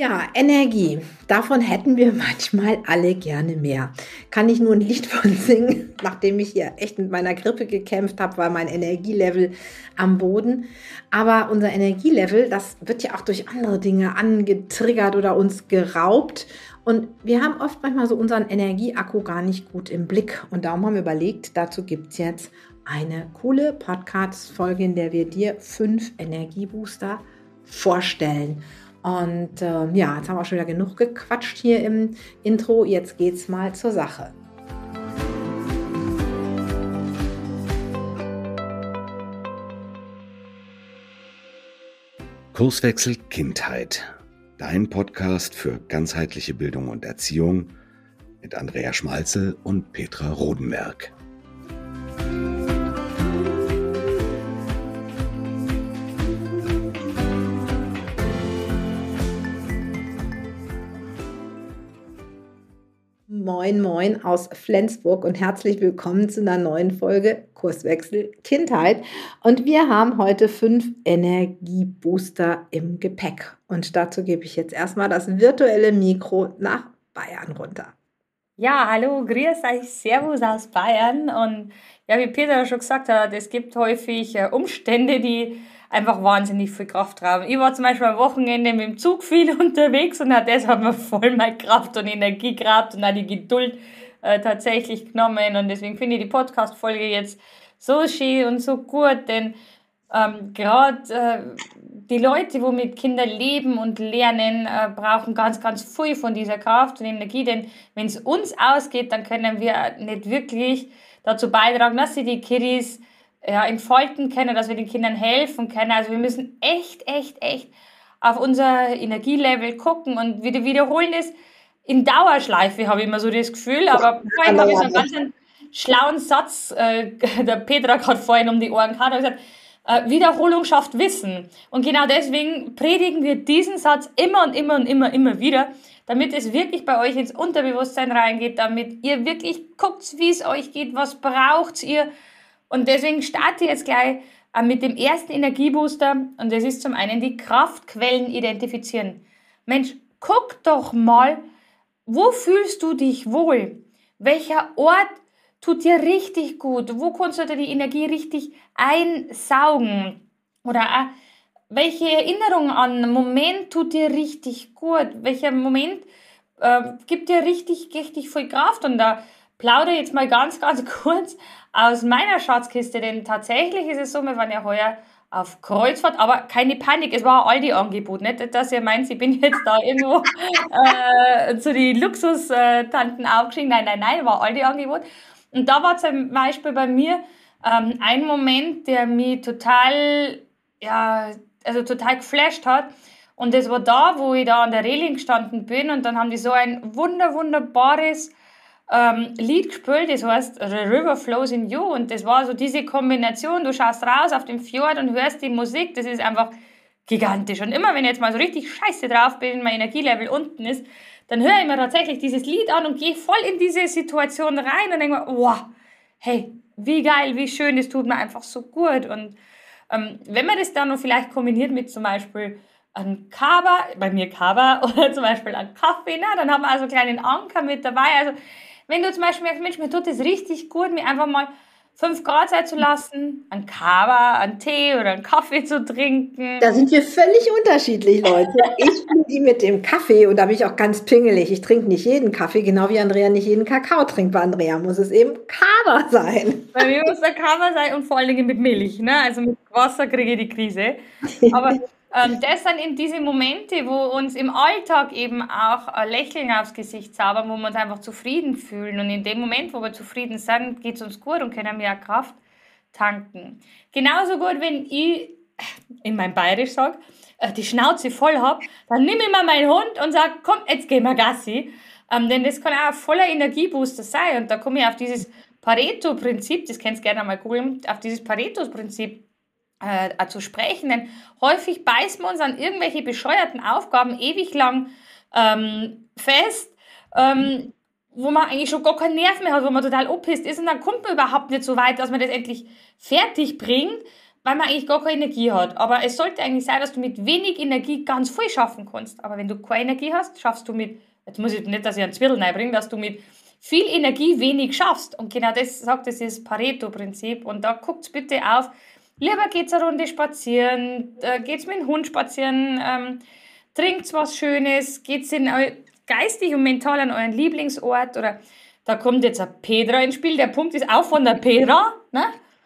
Ja, Energie. Davon hätten wir manchmal alle gerne mehr. Kann ich nur ein Lied von singen, nachdem ich hier echt mit meiner Grippe gekämpft habe, war mein Energielevel am Boden. Aber unser Energielevel, das wird ja auch durch andere Dinge angetriggert oder uns geraubt. Und wir haben oft manchmal so unseren Energieakku gar nicht gut im Blick. Und darum haben wir überlegt, dazu gibt es jetzt eine coole Podcast-Folge, in der wir dir fünf Energiebooster vorstellen. Und äh, ja, jetzt haben wir auch schon wieder genug gequatscht hier im Intro. Jetzt geht's mal zur Sache. Kurswechsel Kindheit. Dein Podcast für ganzheitliche Bildung und Erziehung mit Andrea Schmalzel und Petra Rodenberg. Moin, moin aus Flensburg und herzlich willkommen zu einer neuen Folge Kurswechsel Kindheit. Und wir haben heute fünf Energiebooster im Gepäck. Und dazu gebe ich jetzt erstmal das virtuelle Mikro nach Bayern runter. Ja, hallo, grüß euch, Servus aus Bayern. Und ja, wie Peter schon gesagt hat, es gibt häufig äh, Umstände, die einfach wahnsinnig viel Kraft rauben. Ich war zum Beispiel am Wochenende mit dem Zug viel unterwegs und hat deshalb mir voll meine Kraft und Energie geraubt und auch die Geduld äh, tatsächlich genommen. Und deswegen finde ich die Podcast-Folge jetzt so schön und so gut, denn ähm, gerade äh, die Leute, wo mit Kindern leben und lernen, äh, brauchen ganz, ganz viel von dieser Kraft und Energie, denn wenn es uns ausgeht, dann können wir nicht wirklich dazu beitragen, dass sie die Kiddies ja, entfalten können, dass wir den Kindern helfen können. Also wir müssen echt, echt, echt auf unser Energielevel gucken und wieder wiederholen ist in Dauerschleife, habe ich immer so das Gefühl. Aber vorhin habe ich so einen ganz schlauen Satz, äh, der Petra hat vorhin um die Ohren gehabt, hat gesagt, äh, Wiederholung schafft Wissen. Und genau deswegen predigen wir diesen Satz immer und immer und immer, immer wieder, damit es wirklich bei euch ins Unterbewusstsein reingeht, damit ihr wirklich guckt, wie es euch geht, was braucht ihr, und deswegen starte ich jetzt gleich äh, mit dem ersten Energiebooster und das ist zum einen die Kraftquellen identifizieren. Mensch, guck doch mal, wo fühlst du dich wohl? Welcher Ort tut dir richtig gut? Wo kannst du dir die Energie richtig einsaugen? Oder welche Erinnerung an Moment tut dir richtig gut? Welcher Moment äh, gibt dir richtig, richtig viel Kraft? Und da plaudere jetzt mal ganz, ganz kurz aus meiner Schatzkiste, denn tatsächlich ist es so, wir waren ja heuer auf Kreuzfahrt, aber keine Panik, es war all die Angebot, nicht, dass ihr meint, ich bin jetzt da irgendwo äh, zu den Luxustanten aufgestiegen, nein, nein, nein, war all die Angebot. Und da war zum Beispiel bei mir ähm, ein Moment, der mich total, ja, also total geflasht hat. Und das war da, wo ich da an der Reling gestanden bin und dann haben die so ein wunder, wunderbares ähm, Lied gespielt, das heißt The River Flows in You. Und das war so diese Kombination, du schaust raus auf den Fjord und hörst die Musik, das ist einfach gigantisch. Und immer wenn ich jetzt mal so richtig scheiße drauf bin, mein Energielevel unten ist, dann höre ich mir tatsächlich dieses Lied an und gehe voll in diese Situation rein und denke mir, wow, hey, wie geil, wie schön, das tut mir einfach so gut. Und ähm, wenn man das dann noch vielleicht kombiniert mit zum Beispiel ein Kaba, bei mir Kaba oder zum Beispiel ein Kaffee, na, dann haben wir also einen kleinen Anker mit dabei, also wenn du zum Beispiel merkst, Mensch, mir tut es richtig gut, mir einfach mal fünf Grad Zeit zu lassen, ein Kaba, einen Tee oder einen Kaffee zu trinken. Da sind wir völlig unterschiedlich, Leute. Ich bin die mit dem Kaffee und da bin ich auch ganz pingelig. Ich trinke nicht jeden Kaffee, genau wie Andrea nicht jeden Kakao trinkt. Bei Andrea muss es eben Kaba sein. Bei mir muss der Kaba sein und vor allen Dingen mit Milch. Ne? Also mit Wasser kriege ich die Krise. Aber ähm, das sind eben diese Momente, wo uns im Alltag eben auch ein Lächeln aufs Gesicht zaubern, wo wir uns einfach zufrieden fühlen. Und in dem Moment, wo wir zufrieden sind, geht es uns gut und können mehr Kraft tanken. Genauso gut, wenn ich in meinem Bayerisch sage, äh, die Schnauze voll habe, dann nehme ich mal meinen Hund und sage, komm, jetzt gehen wir Gassi. Ähm, denn das kann auch ein voller Energiebooster sein. Und da komme ich auf dieses Pareto-Prinzip, das kennst du gerne mal googeln, auf dieses Pareto-Prinzip äh, zu sprechen. Denn häufig beißen wir uns an irgendwelche bescheuerten Aufgaben ewig lang ähm, fest, ähm, wo man eigentlich schon gar keinen Nerv mehr hat, wo man total oppisst ist und dann kommt man überhaupt nicht so weit, dass man das endlich fertig bringt, weil man eigentlich gar keine Energie hat. Aber es sollte eigentlich sein, dass du mit wenig Energie ganz viel schaffen kannst. Aber wenn du keine Energie hast, schaffst du mit, jetzt muss ich nicht, dass ich einen Zwirl reinbringe, dass du mit viel Energie wenig schaffst. Und genau das sagt das ist Pareto-Prinzip. Und da guckt bitte auf, lieber geht's eine Runde spazieren, äh, geht's mit dem Hund spazieren, ähm, trinkt was Schönes, geht's in geistig und mental an euren Lieblingsort oder da kommt jetzt ein Petra ins Spiel. Der Punkt ist auch von der Petra. Ne?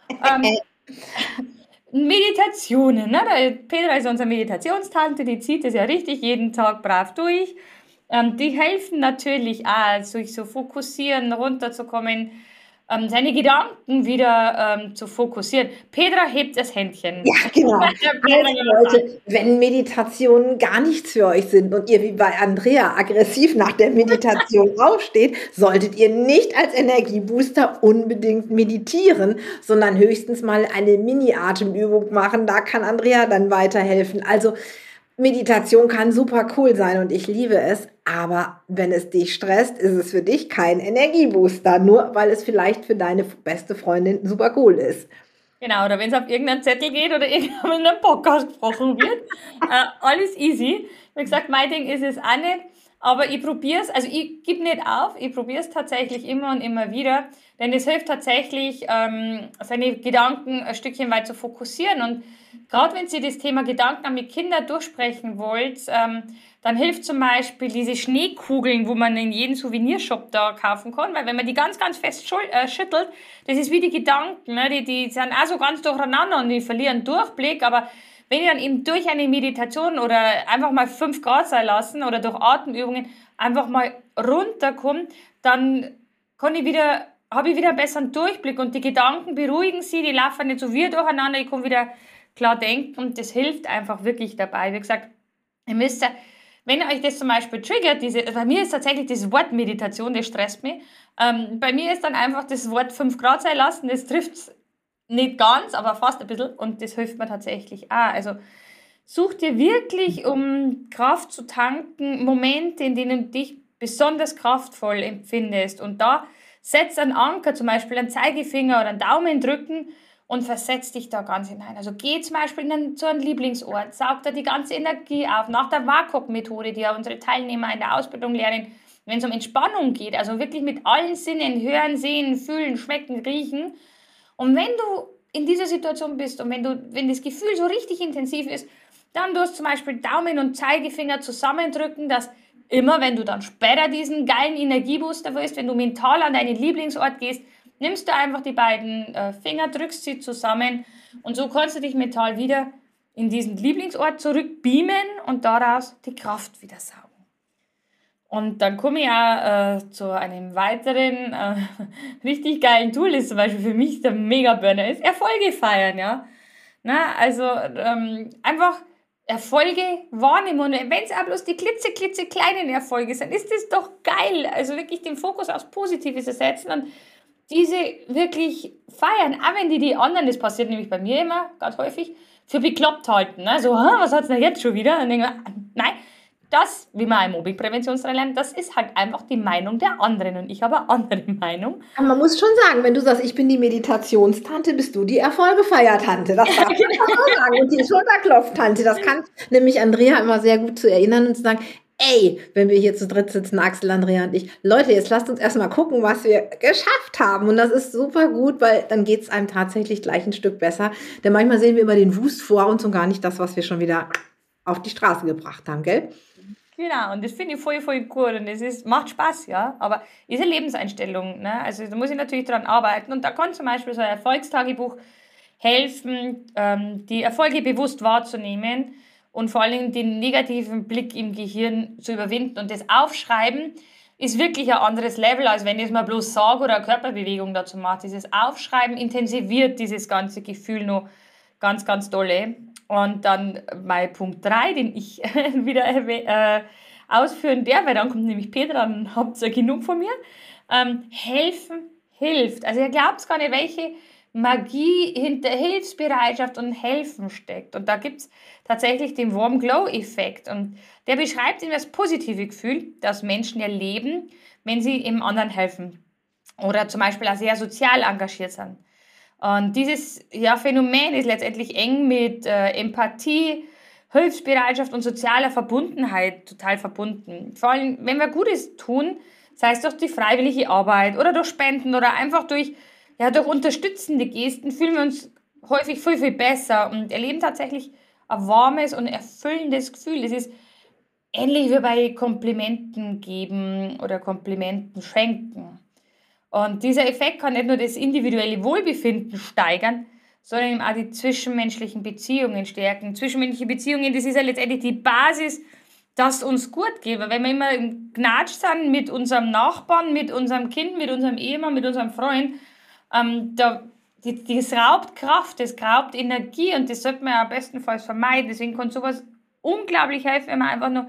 Ähm, Meditationen. Ne? Der Petra ist unsere Meditationstante, die zieht es ja richtig jeden Tag brav durch. Ähm, die helfen natürlich auch, sich so fokussieren, runterzukommen, ähm, seine Gedanken wieder ähm, zu fokussieren. Petra hebt das Händchen. Ja, genau. also, Leute, wenn Meditationen gar nichts für euch sind und ihr wie bei Andrea aggressiv nach der Meditation aufsteht, solltet ihr nicht als Energiebooster unbedingt meditieren, sondern höchstens mal eine Mini-Atemübung machen. Da kann Andrea dann weiterhelfen. Also Meditation kann super cool sein und ich liebe es, aber wenn es dich stresst, ist es für dich kein Energiebooster, nur weil es vielleicht für deine beste Freundin super cool ist. Genau, oder wenn es auf irgendeinen Zettel geht oder in einem Podcast gesprochen wird. äh, alles easy. Wie gesagt, mein Ding ist es auch nicht. Aber ich probiere es, also ich gebe nicht auf, ich probiere es tatsächlich immer und immer wieder, denn es hilft tatsächlich, ähm, seine Gedanken ein Stückchen weit zu fokussieren. Und gerade wenn Sie das Thema Gedanken mit Kindern durchsprechen wollt, ähm, dann hilft zum Beispiel diese Schneekugeln, wo man in jedem Souvenirshop da kaufen kann, weil wenn man die ganz, ganz fest äh, schüttelt, das ist wie die Gedanken, ne? die, die sind auch so ganz durcheinander und die verlieren Durchblick, aber wenn ihr dann eben durch eine Meditation oder einfach mal fünf Grad sein lassen oder durch Atemübungen einfach mal runterkommt, dann kann ich wieder, habe ich wieder einen besseren Durchblick und die Gedanken beruhigen sie, die laufen nicht so wie durcheinander, ich kann wieder klar denken und das hilft einfach wirklich dabei. Wie gesagt, ihr müsst wenn euch das zum Beispiel triggert, diese, bei mir ist tatsächlich das Wort Meditation, das stresst mich. Ähm, bei mir ist dann einfach das Wort 5 Grad sein lassen, das trifft nicht ganz, aber fast ein bisschen. Und das hilft mir tatsächlich auch. Also such dir wirklich, um Kraft zu tanken, Momente, in denen du dich besonders kraftvoll empfindest. Und da setz einen Anker, zum Beispiel einen Zeigefinger oder einen Daumen drücken und versetz dich da ganz hinein. Also geh zum Beispiel in einen, zu einem Lieblingsort, saug da die ganze Energie auf, nach der WAKOK-Methode, die ja unsere Teilnehmer in der Ausbildung lernen, wenn es um Entspannung geht, also wirklich mit allen Sinnen, hören, sehen, fühlen, schmecken, riechen, und wenn du in dieser Situation bist und wenn, du, wenn das Gefühl so richtig intensiv ist, dann du zum Beispiel Daumen und Zeigefinger zusammendrücken, dass immer, wenn du dann später diesen geilen Energiebooster willst, wenn du mental an deinen Lieblingsort gehst, nimmst du einfach die beiden äh, Finger, drückst sie zusammen und so kannst du dich mental wieder in diesen Lieblingsort zurückbeamen und daraus die Kraft wieder saugen. Und dann komme ich auch äh, zu einem weiteren äh, richtig geilen Tool, ist zum Beispiel für mich der Mega-Burner, ist Erfolge feiern, ja. Na, also ähm, einfach Erfolge wahrnehmen und wenn es auch bloß die klitze, klitze kleinen Erfolge sind, ist das doch geil. Also wirklich den Fokus aufs Positive setzen und diese wirklich feiern, auch wenn die die anderen, das passiert nämlich bei mir immer ganz häufig, für bekloppt halten. Ne? So, was hat's denn jetzt schon wieder? Und denke ich, nein, das, wie man im Mobbingpräventionstraining lernt, das ist halt einfach die Meinung der anderen und ich habe eine andere Meinung. Aber man muss schon sagen, wenn du sagst, ich bin die Meditationstante, bist du die Erfolgefeiertante. Das darf man auch sagen. Und die Schulterklopftante. Das kann nämlich Andrea immer sehr gut zu erinnern und zu sagen, ey, wenn wir hier zu dritt sitzen, Axel, Andrea und ich, Leute, jetzt lasst uns erstmal gucken, was wir geschafft haben. Und das ist super gut, weil dann geht es einem tatsächlich gleich ein Stück besser. Denn manchmal sehen wir immer den Wust vor uns und gar nicht das, was wir schon wieder auf die Straße gebracht haben, gell? Genau, und das finde ich voll, voll gut und das ist, macht Spaß, ja. Aber ist eine Lebenseinstellung, ne? Also da muss ich natürlich dran arbeiten und da kann zum Beispiel so ein Erfolgstagebuch helfen, ähm, die Erfolge bewusst wahrzunehmen und vor allem den negativen Blick im Gehirn zu überwinden. Und das Aufschreiben ist wirklich ein anderes Level, als wenn ich es mal bloß sage oder eine Körperbewegung dazu mache. Dieses Aufschreiben intensiviert dieses ganze Gefühl noch ganz, ganz dolle. Und dann mein Punkt 3, den ich wieder äh, ausführen darf, weil dann kommt nämlich Peter, dann habt ihr genug von mir. Ähm, helfen hilft. Also ihr glaubt gar nicht, welche Magie hinter Hilfsbereitschaft und Helfen steckt. Und da gibt es tatsächlich den Warm Glow-Effekt. Und der beschreibt immer das positive Gefühl, das Menschen erleben, wenn sie im anderen helfen. Oder zum Beispiel auch sehr sozial engagiert sind. Und dieses ja, Phänomen ist letztendlich eng mit äh, Empathie, Hilfsbereitschaft und sozialer Verbundenheit total verbunden. Vor allem, wenn wir Gutes tun, sei es durch die freiwillige Arbeit oder durch Spenden oder einfach durch, ja, durch unterstützende Gesten, fühlen wir uns häufig viel, viel besser und erleben tatsächlich ein warmes und erfüllendes Gefühl. Das ist ähnlich wie bei Komplimenten geben oder Komplimenten schenken. Und dieser Effekt kann nicht nur das individuelle Wohlbefinden steigern, sondern eben auch die zwischenmenschlichen Beziehungen stärken. Zwischenmenschliche Beziehungen, das ist ja letztendlich die Basis, dass uns gut geht. Weil wenn wir immer im Gnatsch sind mit unserem Nachbarn, mit unserem Kind, mit unserem Ehemann, mit unserem Freund, ähm, da, die, das raubt Kraft, das raubt Energie und das sollte man ja bestenfalls vermeiden. Deswegen kann sowas unglaublich helfen, wenn man einfach nur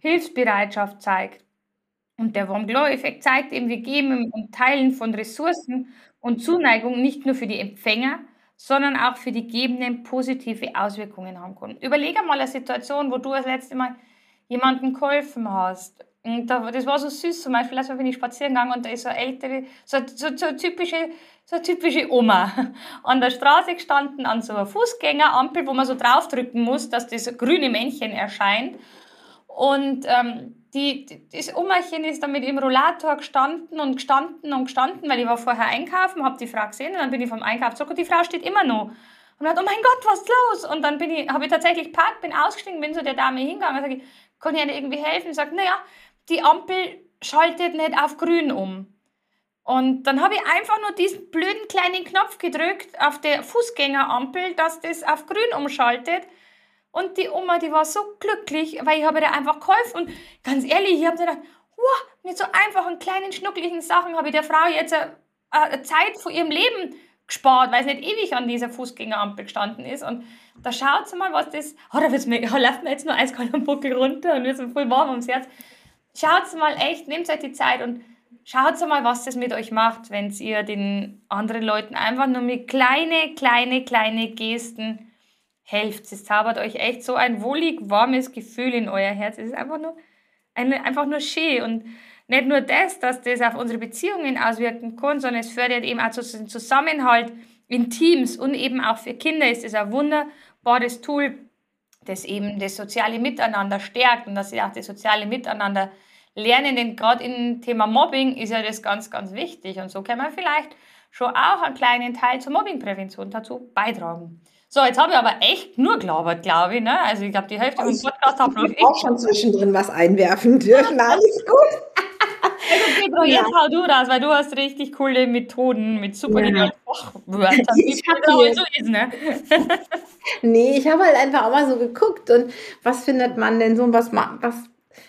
Hilfsbereitschaft zeigt. Und der Warm Glow Effekt zeigt eben, wir geben und Teilen von Ressourcen und Zuneigung nicht nur für die Empfänger, sondern auch für die Gebenden positive Auswirkungen haben können. Überlege mal eine Situation, wo du das letzte Mal jemandem geholfen hast. Und das war so süß, zum Beispiel, als bin ich spazieren gegangen und da ist so eine ältere, so, so, so, typische, so eine typische Oma an der Straße gestanden, an so einer Fußgängerampel, wo man so draufdrücken muss, dass das grüne Männchen erscheint. Und ähm, die, das Omachen ist dann mit dem Rollator gestanden und gestanden und gestanden, weil ich war vorher einkaufen, habe die Frau gesehen und dann bin ich vom Einkauf zurück und die Frau steht immer noch. Und hat, oh mein Gott, was ist los? Und dann ich, habe ich tatsächlich parkt, bin ausgestiegen, bin zu der Dame hingegangen und sage, kann ich Ihnen irgendwie helfen? Sagt, naja, die Ampel schaltet nicht auf grün um. Und dann habe ich einfach nur diesen blöden kleinen Knopf gedrückt auf der Fußgängerampel, dass das auf grün umschaltet. Und die Oma, die war so glücklich, weil ich habe ihr einfach geholfen. Und ganz ehrlich, ich habe gedacht, wow, mit so einfachen, kleinen, schnucklichen Sachen habe ich der Frau jetzt eine, eine Zeit von ihrem Leben gespart, weil sie nicht ewig an dieser Fußgängerampel gestanden ist. Und da schaut sie mal, was das. Oh, da, da läuft mir jetzt nur eiskalt am Buckel runter und wird so voll warm ums Herz. Schaut mal echt, nehmt euch die Zeit und schaut mal, was das mit euch macht, wenn ihr den anderen Leuten einfach nur mit kleine, kleine, kleine Gesten helft. Es zaubert euch echt so ein wohlig, warmes Gefühl in euer Herz. Es ist einfach nur, eine, einfach nur schön. Und nicht nur das, dass das auf unsere Beziehungen auswirken kann, sondern es fördert eben auch den Zusammenhalt in Teams und eben auch für Kinder ist es ein wunderbares Tool, das eben das soziale Miteinander stärkt und dass sie auch das soziale Miteinander lernen. Denn gerade im Thema Mobbing ist ja das ganz, ganz wichtig. Und so kann man vielleicht schon auch einen kleinen Teil zur Mobbingprävention dazu beitragen. So, jetzt habe ich aber echt nur gelabert, glaube ich. Ne? Also ich glaube, die Hälfte vom Podcast habe ich auch schon zwischendrin was einwerfen dürfen. Alles gut. Also Pedro, ja. jetzt hau du das, weil du hast richtig coole Methoden mit super ja. Fachwörtern. Ich habe so ist, ne? nee, ich habe halt einfach auch mal so geguckt und was findet man denn so, was, was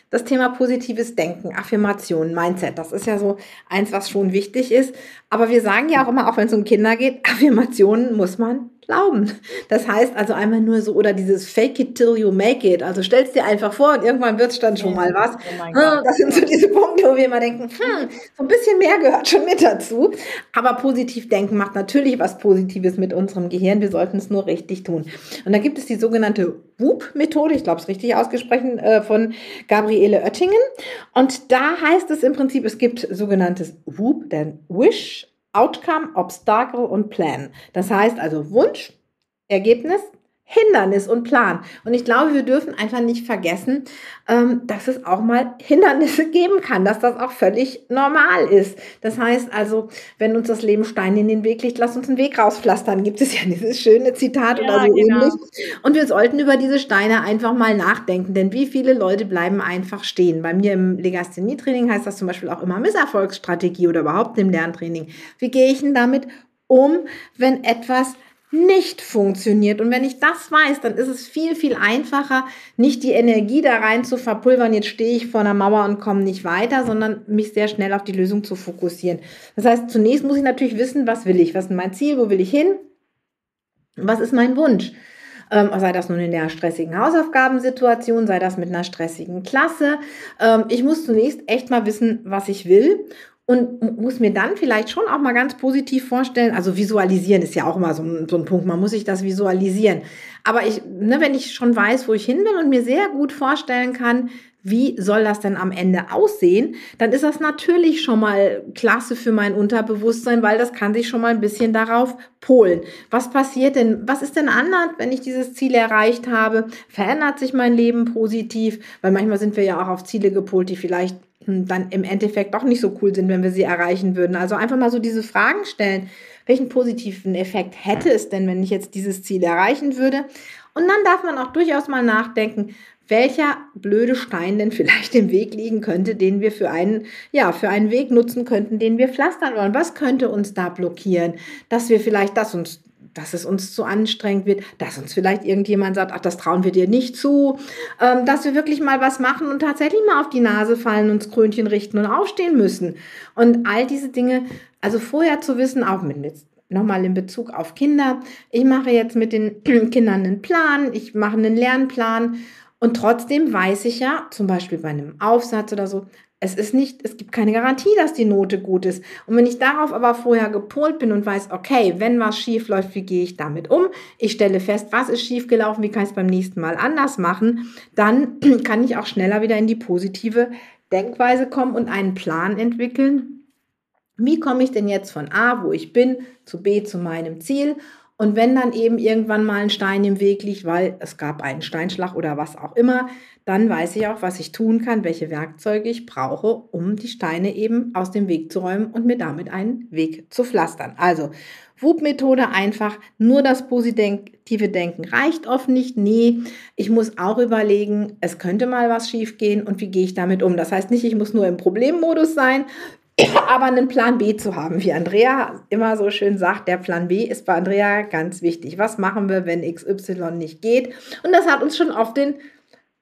das Thema positives Denken, Affirmation, Mindset, das ist ja so eins, was schon wichtig ist. Aber wir sagen ja auch immer, auch wenn es um Kinder geht, Affirmationen muss man glauben. Das heißt also einmal nur so, oder dieses Fake it till you make it. Also stellst dir einfach vor und irgendwann wird es dann schon mal was. Oh das sind so diese Punkte, wo wir immer denken, hm, so ein bisschen mehr gehört schon mit dazu. Aber positiv denken macht natürlich was Positives mit unserem Gehirn. Wir sollten es nur richtig tun. Und da gibt es die sogenannte WOOP-Methode, ich glaube es richtig ausgesprochen, äh, von Gabriele Oettingen. Und da heißt es im Prinzip, es gibt sogenanntes WOOP, denn Wish, Outcome, Obstacle und Plan. Das heißt also Wunsch, Ergebnis, Hindernis und Plan. Und ich glaube, wir dürfen einfach nicht vergessen, ähm, dass es auch mal Hindernisse geben kann, dass das auch völlig normal ist. Das heißt also, wenn uns das Leben Steine in den Weg legt, lass uns einen Weg rauspflastern. Gibt es ja dieses schöne Zitat ja, oder so genau. ähnlich. Und wir sollten über diese Steine einfach mal nachdenken, denn wie viele Leute bleiben einfach stehen? Bei mir im Legasthenie-Training heißt das zum Beispiel auch immer Misserfolgsstrategie oder überhaupt im Lerntraining. Wie gehe ich denn damit um, wenn etwas nicht funktioniert. Und wenn ich das weiß, dann ist es viel, viel einfacher, nicht die Energie da rein zu verpulvern, jetzt stehe ich vor einer Mauer und komme nicht weiter, sondern mich sehr schnell auf die Lösung zu fokussieren. Das heißt, zunächst muss ich natürlich wissen, was will ich, was ist mein Ziel, wo will ich hin, was ist mein Wunsch. Ähm, sei das nun in der stressigen Hausaufgabensituation, sei das mit einer stressigen Klasse. Ähm, ich muss zunächst echt mal wissen, was ich will und muss mir dann vielleicht schon auch mal ganz positiv vorstellen, also visualisieren ist ja auch immer so ein, so ein Punkt, man muss sich das visualisieren. Aber ich, ne, wenn ich schon weiß, wo ich hin will und mir sehr gut vorstellen kann, wie soll das denn am Ende aussehen, dann ist das natürlich schon mal klasse für mein Unterbewusstsein, weil das kann sich schon mal ein bisschen darauf polen. Was passiert denn, was ist denn anders, wenn ich dieses Ziel erreicht habe? Verändert sich mein Leben positiv? Weil manchmal sind wir ja auch auf Ziele gepolt, die vielleicht dann im Endeffekt doch nicht so cool sind, wenn wir sie erreichen würden. Also einfach mal so diese Fragen stellen. Welchen positiven Effekt hätte es denn, wenn ich jetzt dieses Ziel erreichen würde? Und dann darf man auch durchaus mal nachdenken, welcher blöde Stein denn vielleicht im Weg liegen könnte, den wir für einen, ja, für einen Weg nutzen könnten, den wir pflastern wollen. Was könnte uns da blockieren? Dass wir vielleicht das uns dass es uns zu anstrengend wird, dass uns vielleicht irgendjemand sagt, ach, das trauen wir dir nicht zu, ähm, dass wir wirklich mal was machen und tatsächlich mal auf die Nase fallen, uns Krönchen richten und aufstehen müssen. Und all diese Dinge, also vorher zu wissen, auch mit nochmal in Bezug auf Kinder, ich mache jetzt mit den Kindern einen Plan, ich mache einen Lernplan und trotzdem weiß ich ja, zum Beispiel bei einem Aufsatz oder so, es ist nicht, es gibt keine Garantie, dass die Note gut ist. Und wenn ich darauf aber vorher gepolt bin und weiß, okay, wenn was schief läuft, wie gehe ich damit um? Ich stelle fest, was ist schief gelaufen, wie kann ich es beim nächsten Mal anders machen? Dann kann ich auch schneller wieder in die positive Denkweise kommen und einen Plan entwickeln. Wie komme ich denn jetzt von A, wo ich bin, zu B, zu meinem Ziel? Und wenn dann eben irgendwann mal ein Stein im Weg liegt, weil es gab einen Steinschlag oder was auch immer, dann weiß ich auch, was ich tun kann, welche Werkzeuge ich brauche, um die Steine eben aus dem Weg zu räumen und mir damit einen Weg zu pflastern. Also WUP-Methode einfach, nur das positive Denken reicht oft nicht. Nee, ich muss auch überlegen, es könnte mal was schiefgehen und wie gehe ich damit um. Das heißt nicht, ich muss nur im Problemmodus sein, aber einen Plan B zu haben, wie Andrea immer so schön sagt, der Plan B ist bei Andrea ganz wichtig. Was machen wir, wenn XY nicht geht? Und das hat uns schon auf den,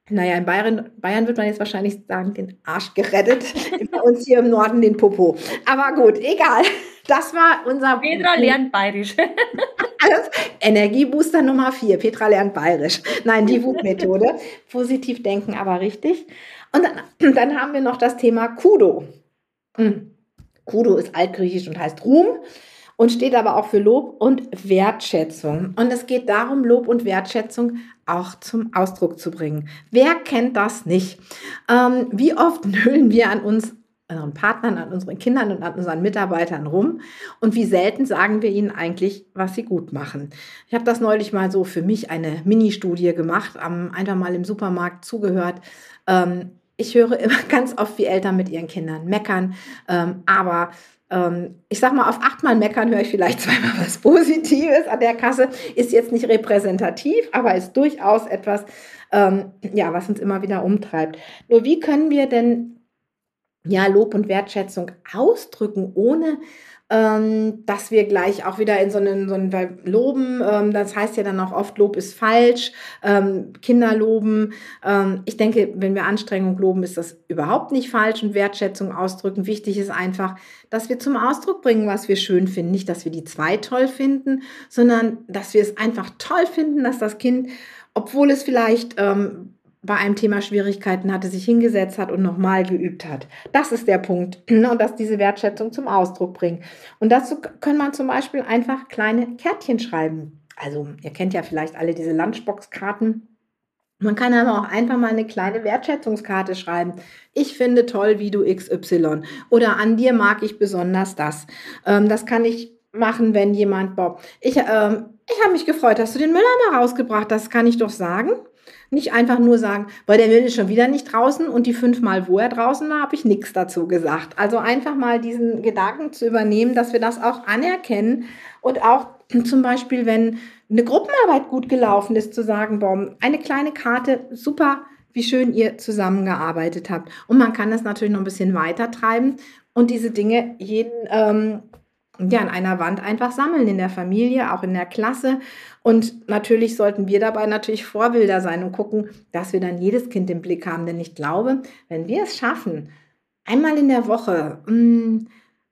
naja, in Bayern, Bayern wird man jetzt wahrscheinlich sagen, den Arsch gerettet. Bei uns hier im Norden den Popo. Aber gut, egal. Das war unser. Petra lernt Bayerisch. Alles. Energiebooster Nummer 4. Petra lernt Bayerisch. Nein, die Wutmethode. Positiv denken, aber richtig. Und dann, dann haben wir noch das Thema Kudo. Hm. Kudo ist altgriechisch und heißt Ruhm und steht aber auch für Lob und Wertschätzung. Und es geht darum, Lob und Wertschätzung auch zum Ausdruck zu bringen. Wer kennt das nicht? Ähm, wie oft nüllen wir an uns unseren Partnern, an unseren Kindern und an unseren Mitarbeitern rum und wie selten sagen wir ihnen eigentlich, was sie gut machen. Ich habe das neulich mal so für mich eine Mini-Studie gemacht, einfach mal im Supermarkt zugehört. Ähm, ich höre immer ganz oft, wie Eltern mit ihren Kindern meckern, ähm, aber ähm, ich sag mal, auf achtmal meckern höre ich vielleicht zweimal was Positives an der Kasse. Ist jetzt nicht repräsentativ, aber ist durchaus etwas, ähm, ja, was uns immer wieder umtreibt. Nur wie können wir denn ja, Lob und Wertschätzung ausdrücken, ohne ähm, dass wir gleich auch wieder in so einen, so einen Loben, ähm, das heißt ja dann auch oft, Lob ist falsch, ähm, Kinder loben. Ähm, ich denke, wenn wir Anstrengung loben, ist das überhaupt nicht falsch und Wertschätzung ausdrücken. Wichtig ist einfach, dass wir zum Ausdruck bringen, was wir schön finden. Nicht, dass wir die zwei toll finden, sondern dass wir es einfach toll finden, dass das Kind, obwohl es vielleicht ähm, bei einem Thema Schwierigkeiten hatte, sich hingesetzt hat und nochmal geübt hat. Das ist der Punkt. Und dass diese Wertschätzung zum Ausdruck bringt. Und dazu kann man zum Beispiel einfach kleine Kärtchen schreiben. Also, ihr kennt ja vielleicht alle diese Lunchbox-Karten. Man kann aber auch einfach mal eine kleine Wertschätzungskarte schreiben. Ich finde toll, wie du XY. Oder an dir mag ich besonders das. Ähm, das kann ich machen, wenn jemand, Bob, ich, ähm, ich habe mich gefreut, dass du den Mülleimer rausgebracht hast, kann ich doch sagen. Nicht einfach nur sagen, weil der Müll ist schon wieder nicht draußen und die fünfmal, wo er draußen war, habe ich nichts dazu gesagt. Also einfach mal diesen Gedanken zu übernehmen, dass wir das auch anerkennen und auch zum Beispiel, wenn eine Gruppenarbeit gut gelaufen ist, zu sagen, boah, eine kleine Karte, super, wie schön ihr zusammengearbeitet habt. Und man kann das natürlich noch ein bisschen weiter treiben und diese Dinge jeden ähm, ja, an einer Wand einfach sammeln, in der Familie, auch in der Klasse. Und natürlich sollten wir dabei natürlich Vorbilder sein und gucken, dass wir dann jedes Kind im Blick haben. Denn ich glaube, wenn wir es schaffen, einmal in der Woche, mh, mm,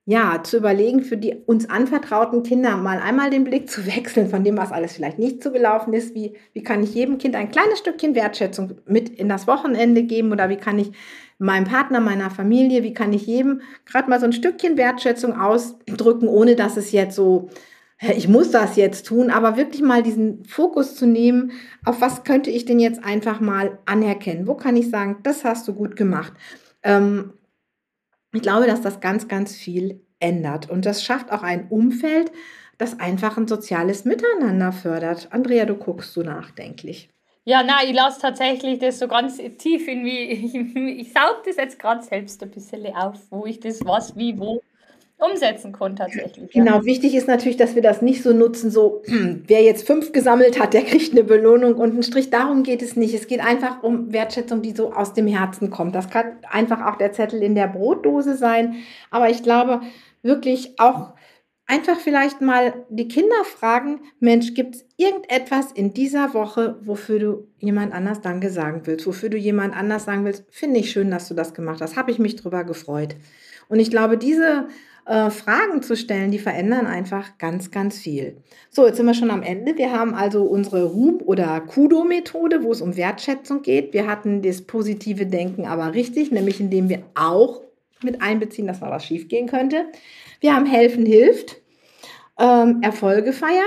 ja, zu überlegen, für die uns anvertrauten Kinder mal einmal den Blick zu wechseln von dem, was alles vielleicht nicht so gelaufen ist. Wie, wie kann ich jedem Kind ein kleines Stückchen Wertschätzung mit in das Wochenende geben oder wie kann ich meinem Partner, meiner Familie, wie kann ich jedem gerade mal so ein Stückchen Wertschätzung ausdrücken, ohne dass es jetzt so ich muss das jetzt tun, aber wirklich mal diesen Fokus zu nehmen, auf was könnte ich denn jetzt einfach mal anerkennen? Wo kann ich sagen, das hast du gut gemacht? Ähm, ich glaube, dass das ganz, ganz viel ändert und das schafft auch ein Umfeld, das einfach ein soziales Miteinander fördert. Andrea, du guckst so nachdenklich. Ja, nein, ich lasse tatsächlich das so ganz tief in wie, ich, ich saug das jetzt gerade selbst ein bisschen auf, wo ich das was, wie, wo umsetzen kann tatsächlich. Genau, ja. wichtig ist natürlich, dass wir das nicht so nutzen, so wer jetzt fünf gesammelt hat, der kriegt eine Belohnung und einen Strich. Darum geht es nicht. Es geht einfach um Wertschätzung, die so aus dem Herzen kommt. Das kann einfach auch der Zettel in der Brotdose sein. Aber ich glaube wirklich auch einfach vielleicht mal die Kinder fragen, Mensch, gibt es irgendetwas in dieser Woche, wofür du jemand anders Danke sagen willst, wofür du jemand anders sagen willst, finde ich schön, dass du das gemacht hast, habe ich mich drüber gefreut. Und ich glaube, diese äh, Fragen zu stellen, die verändern einfach ganz, ganz viel. So, jetzt sind wir schon am Ende. Wir haben also unsere Ruhm- oder Kudo-Methode, wo es um Wertschätzung geht. Wir hatten das positive Denken aber richtig, nämlich indem wir auch mit einbeziehen, dass mal was schiefgehen könnte. Wir haben Helfen hilft, ähm, Erfolge feiern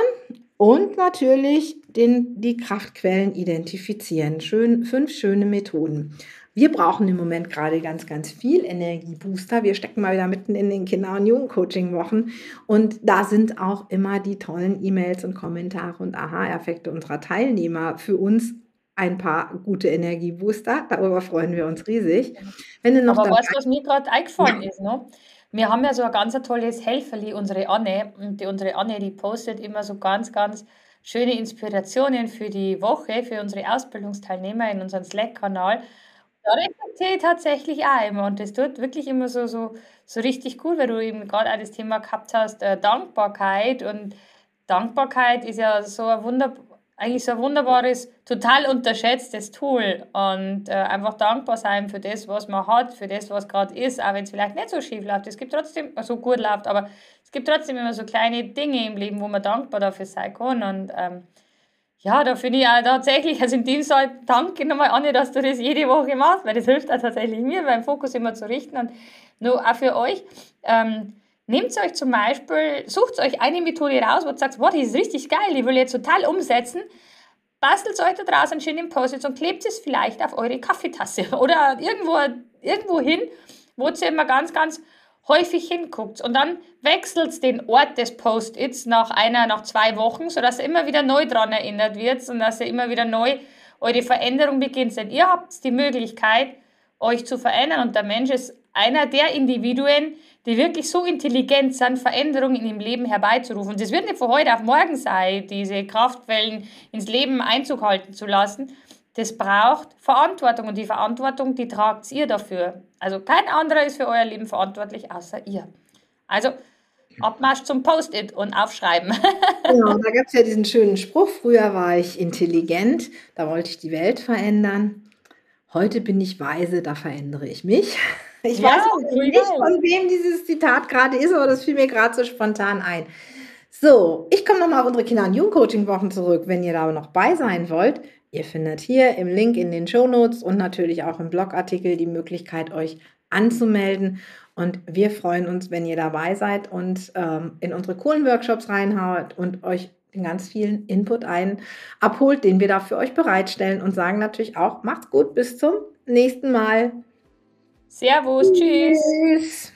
und natürlich den, die Kraftquellen identifizieren. Schön, fünf schöne Methoden. Wir brauchen im Moment gerade ganz, ganz viel Energiebooster. Wir stecken mal wieder mitten in den Kinder- und Jugendcoaching-Wochen. Und da sind auch immer die tollen E-Mails und Kommentare und Aha-Effekte unserer Teilnehmer für uns ein paar gute Energiebooster. Darüber freuen wir uns riesig. Wenn du noch Aber weißt du, was mir gerade eingefallen ja. ist? Ne? Wir haben ja so ein ganz tolles Helferli, unsere Anne. Und die, unsere Anne, die postet immer so ganz, ganz schöne Inspirationen für die Woche, für unsere Ausbildungsteilnehmer in unserem Slack-Kanal. Ich tatsächlich auch immer. Und das tut wirklich immer so, so, so richtig gut, weil du eben gerade auch das Thema gehabt hast, äh, Dankbarkeit. Und Dankbarkeit ist ja so ein Wunder, eigentlich so ein wunderbares, total unterschätztes Tool. Und äh, einfach dankbar sein für das, was man hat, für das, was gerade ist, auch wenn es vielleicht nicht so schief läuft. Es gibt trotzdem, so gut läuft, aber es gibt trotzdem immer so kleine Dinge im Leben, wo man dankbar dafür sein kann. Und ähm, ja, da finde ich auch tatsächlich, also im Dienstag, danke nochmal, Anne, dass du das jede Woche machst, weil das hilft auch tatsächlich mir, meinen Fokus immer zu richten und nur auch für euch. Ähm, nehmt euch zum Beispiel, sucht euch eine Methode raus, wo ihr sagt, wow, die ist richtig geil, die will ich jetzt total umsetzen. Bastelt euch da draußen einen schönen Post und klebt es vielleicht auf eure Kaffeetasse oder irgendwo, irgendwo hin, wo ihr immer ganz, ganz häufig hinguckt und dann wechselt den Ort des Post-its nach einer, nach zwei Wochen, sodass er immer wieder neu dran erinnert wird und dass er immer wieder neu eure Veränderung beginnt. Denn ihr habt die Möglichkeit, euch zu verändern und der Mensch ist einer der Individuen, die wirklich so intelligent sind, Veränderungen im Leben herbeizurufen. Und das wird nicht von heute auf morgen sein, diese Kraftwellen ins Leben Einzug halten zu lassen, das braucht Verantwortung und die Verantwortung, die tragt ihr dafür. Also kein anderer ist für euer Leben verantwortlich außer ihr. Also Abmarsch zum Post-it und aufschreiben. genau, da gab es ja diesen schönen Spruch, früher war ich intelligent, da wollte ich die Welt verändern. Heute bin ich weise, da verändere ich mich. Ich ja, weiß nicht, von wem dieses Zitat gerade ist, aber das fiel mir gerade so spontan ein. So, ich komme nochmal auf unsere Kinder- und Jugendcoaching-Wochen zurück, wenn ihr da noch bei sein wollt. Ihr findet hier im Link in den Show Notes und natürlich auch im Blogartikel die Möglichkeit, euch anzumelden. Und wir freuen uns, wenn ihr dabei seid und ähm, in unsere coolen Workshops reinhaut und euch den ganz vielen Input ein abholt, den wir da für euch bereitstellen und sagen natürlich auch, macht's gut, bis zum nächsten Mal. Servus, tschüss. tschüss.